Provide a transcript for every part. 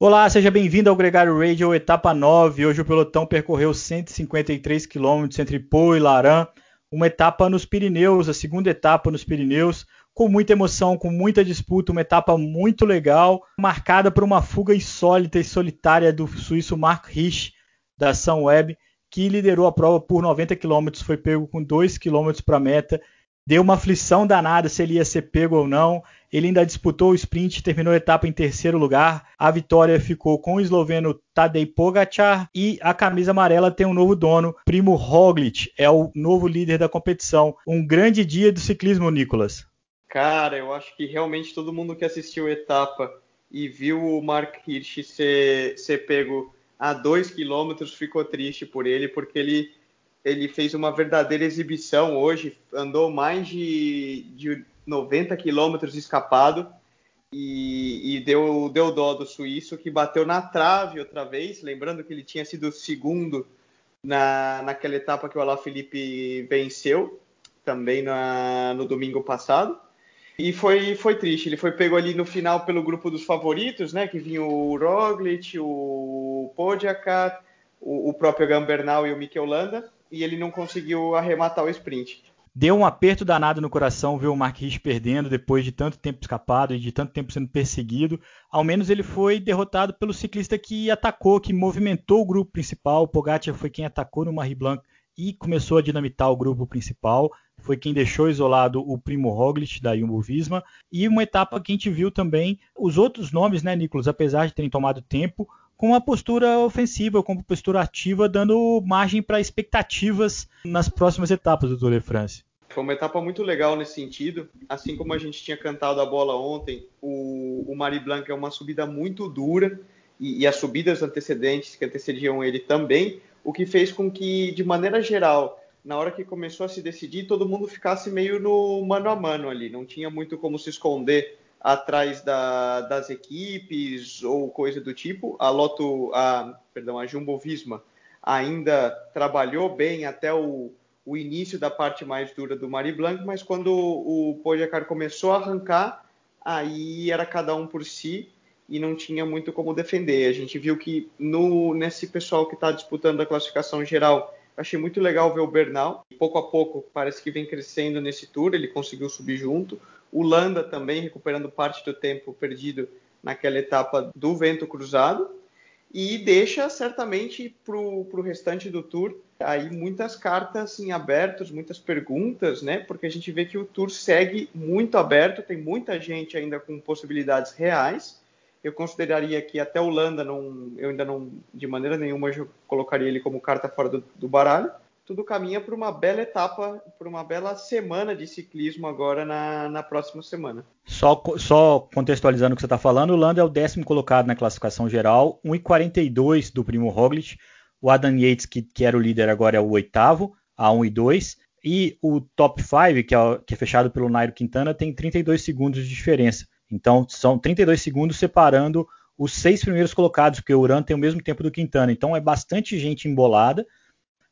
Olá, seja bem-vindo ao Gregário Radio, etapa 9. Hoje o pelotão percorreu 153 quilômetros entre Pau e Laran, uma etapa nos Pirineus, a segunda etapa nos Pirineus, com muita emoção, com muita disputa, uma etapa muito legal, marcada por uma fuga insólita e solitária do suíço Mark Rich, da Sunweb, que liderou a prova por 90 km, foi pego com 2 km para a meta deu uma aflição danada se ele ia ser pego ou não. Ele ainda disputou o sprint, terminou a etapa em terceiro lugar. A vitória ficou com o esloveno Tadej Pogacar e a camisa amarela tem um novo dono, Primo Roglic, é o novo líder da competição. Um grande dia do ciclismo, Nicolas. Cara, eu acho que realmente todo mundo que assistiu a etapa e viu o Mark Hirsch ser, ser pego a 2 km ficou triste por ele, porque ele ele fez uma verdadeira exibição hoje, andou mais de, de 90 quilômetros escapado e, e, deu, deu dó do suíço, que bateu na trave outra vez, lembrando que ele tinha sido segundo na, naquela etapa que o Alaphilippe venceu, também na, no domingo passado. E foi, foi triste, ele foi pego ali no final pelo grupo dos favoritos, né, que vinha o Roglic, o Pogacar, o, o próprio Gambernal e o Mikel Landa, e ele não conseguiu arrematar o sprint. Deu um aperto danado no coração ver o Marquis perdendo depois de tanto tempo escapado e de tanto tempo sendo perseguido. Ao menos ele foi derrotado pelo ciclista que atacou, que movimentou o grupo principal. O Pogacar foi quem atacou no Marie Blanc e começou a dinamitar o grupo principal. Foi quem deixou isolado o Primo Roglic da Jumbo-Visma. E uma etapa que a gente viu também os outros nomes, né, Nicolas, apesar de terem tomado tempo, com uma postura ofensiva, com uma postura ativa, dando margem para expectativas nas próximas etapas do Tour de France. Foi uma etapa muito legal nesse sentido. Assim como a gente tinha cantado a bola ontem, o, o Blanc é uma subida muito dura e, e as subidas antecedentes que antecediam ele também, o que fez com que, de maneira geral, na hora que começou a se decidir, todo mundo ficasse meio no mano a mano ali. Não tinha muito como se esconder atrás da, das equipes ou coisa do tipo. A Loto, a, perdão, a Jumbo Visma ainda trabalhou bem até o, o início da parte mais dura do Marie Blanc, mas quando o, Pogacar começou a arrancar, aí era cada um por si e não tinha muito como defender. A gente viu que no, nesse pessoal que está disputando a classificação geral, achei muito legal ver o Bernal. Pouco a pouco parece que vem crescendo nesse tour, ele conseguiu subir junto. O Landa também recuperando parte do tempo perdido naquela etapa do vento cruzado. E deixa certamente para o restante do tour aí muitas cartas em abertos, muitas perguntas, né? Porque a gente vê que o tour segue muito aberto, tem muita gente ainda com possibilidades reais. Eu consideraria que até o Landa não, eu ainda não, de maneira nenhuma, eu colocaria ele como carta fora do, do baralho tudo caminha para uma bela etapa, para uma bela semana de ciclismo agora na, na próxima semana. Só, só contextualizando o que você está falando, o Lando é o décimo colocado na classificação geral, 1,42 do Primo Roglic. O Adam Yates, que, que era o líder, agora é o oitavo, a 1,2. E o top 5, que é, que é fechado pelo Nairo Quintana, tem 32 segundos de diferença. Então, são 32 segundos separando os seis primeiros colocados, porque o Uran tem o mesmo tempo do Quintana. Então, é bastante gente embolada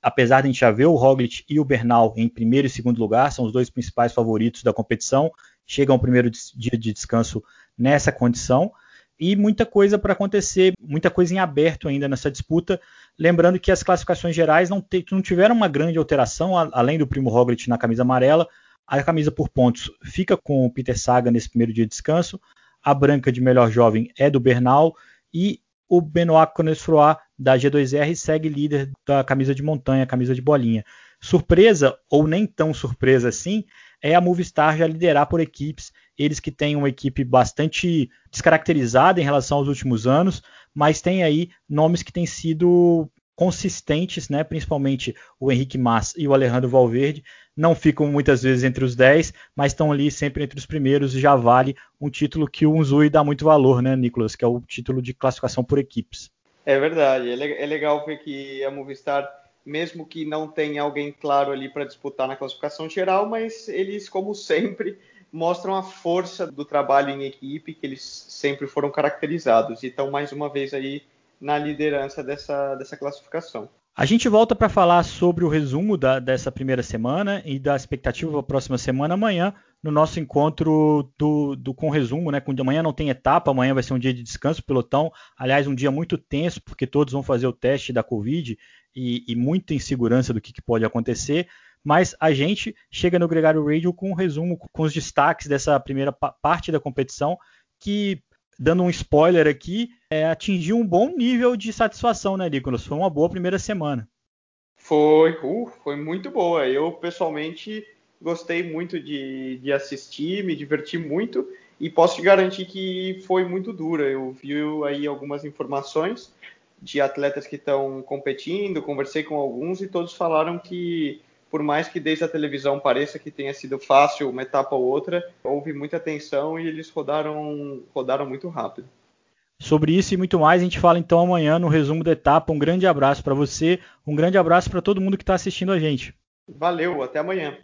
apesar de a gente já ver o Roglic e o Bernal em primeiro e segundo lugar, são os dois principais favoritos da competição, chegam ao primeiro dia de descanso nessa condição, e muita coisa para acontecer, muita coisa em aberto ainda nessa disputa. Lembrando que as classificações gerais não, não tiveram uma grande alteração, além do Primo Roglic na camisa amarela, a camisa por pontos fica com o Peter Saga nesse primeiro dia de descanso, a branca de melhor jovem é do Bernal, e o Benoit Conesfroy da G2R segue líder da camisa de montanha, camisa de bolinha. Surpresa, ou nem tão surpresa assim, é a Movistar já liderar por equipes. Eles que têm uma equipe bastante descaracterizada em relação aos últimos anos, mas tem aí nomes que têm sido consistentes, né? principalmente o Henrique Mas e o Alejandro Valverde, não ficam muitas vezes entre os 10, mas estão ali sempre entre os primeiros e já vale um título que o Unzui dá muito valor, né, Nicolas, que é o título de classificação por equipes. É verdade, é, é legal ver que a Movistar, mesmo que não tenha alguém claro ali para disputar na classificação geral, mas eles, como sempre, mostram a força do trabalho em equipe que eles sempre foram caracterizados e estão mais uma vez aí na liderança dessa, dessa classificação. A gente volta para falar sobre o resumo da, dessa primeira semana e da expectativa para a próxima semana amanhã no nosso encontro do, do com resumo, né? Amanhã não tem etapa, amanhã vai ser um dia de descanso pelotão. Aliás, um dia muito tenso, porque todos vão fazer o teste da Covid e, e muita insegurança do que, que pode acontecer mas a gente chega no Gregário Radio com um resumo, com os destaques dessa primeira parte da competição, que, dando um spoiler aqui, é, atingiu um bom nível de satisfação, né, Nicolas? Foi uma boa primeira semana. Foi, uh, foi muito boa. Eu, pessoalmente, gostei muito de, de assistir, me diverti muito e posso te garantir que foi muito dura. Eu vi aí algumas informações de atletas que estão competindo, conversei com alguns e todos falaram que por mais que desde a televisão pareça que tenha sido fácil uma etapa ou outra, houve muita tensão e eles rodaram, rodaram muito rápido. Sobre isso e muito mais, a gente fala então amanhã no resumo da etapa. Um grande abraço para você, um grande abraço para todo mundo que está assistindo a gente. Valeu, até amanhã.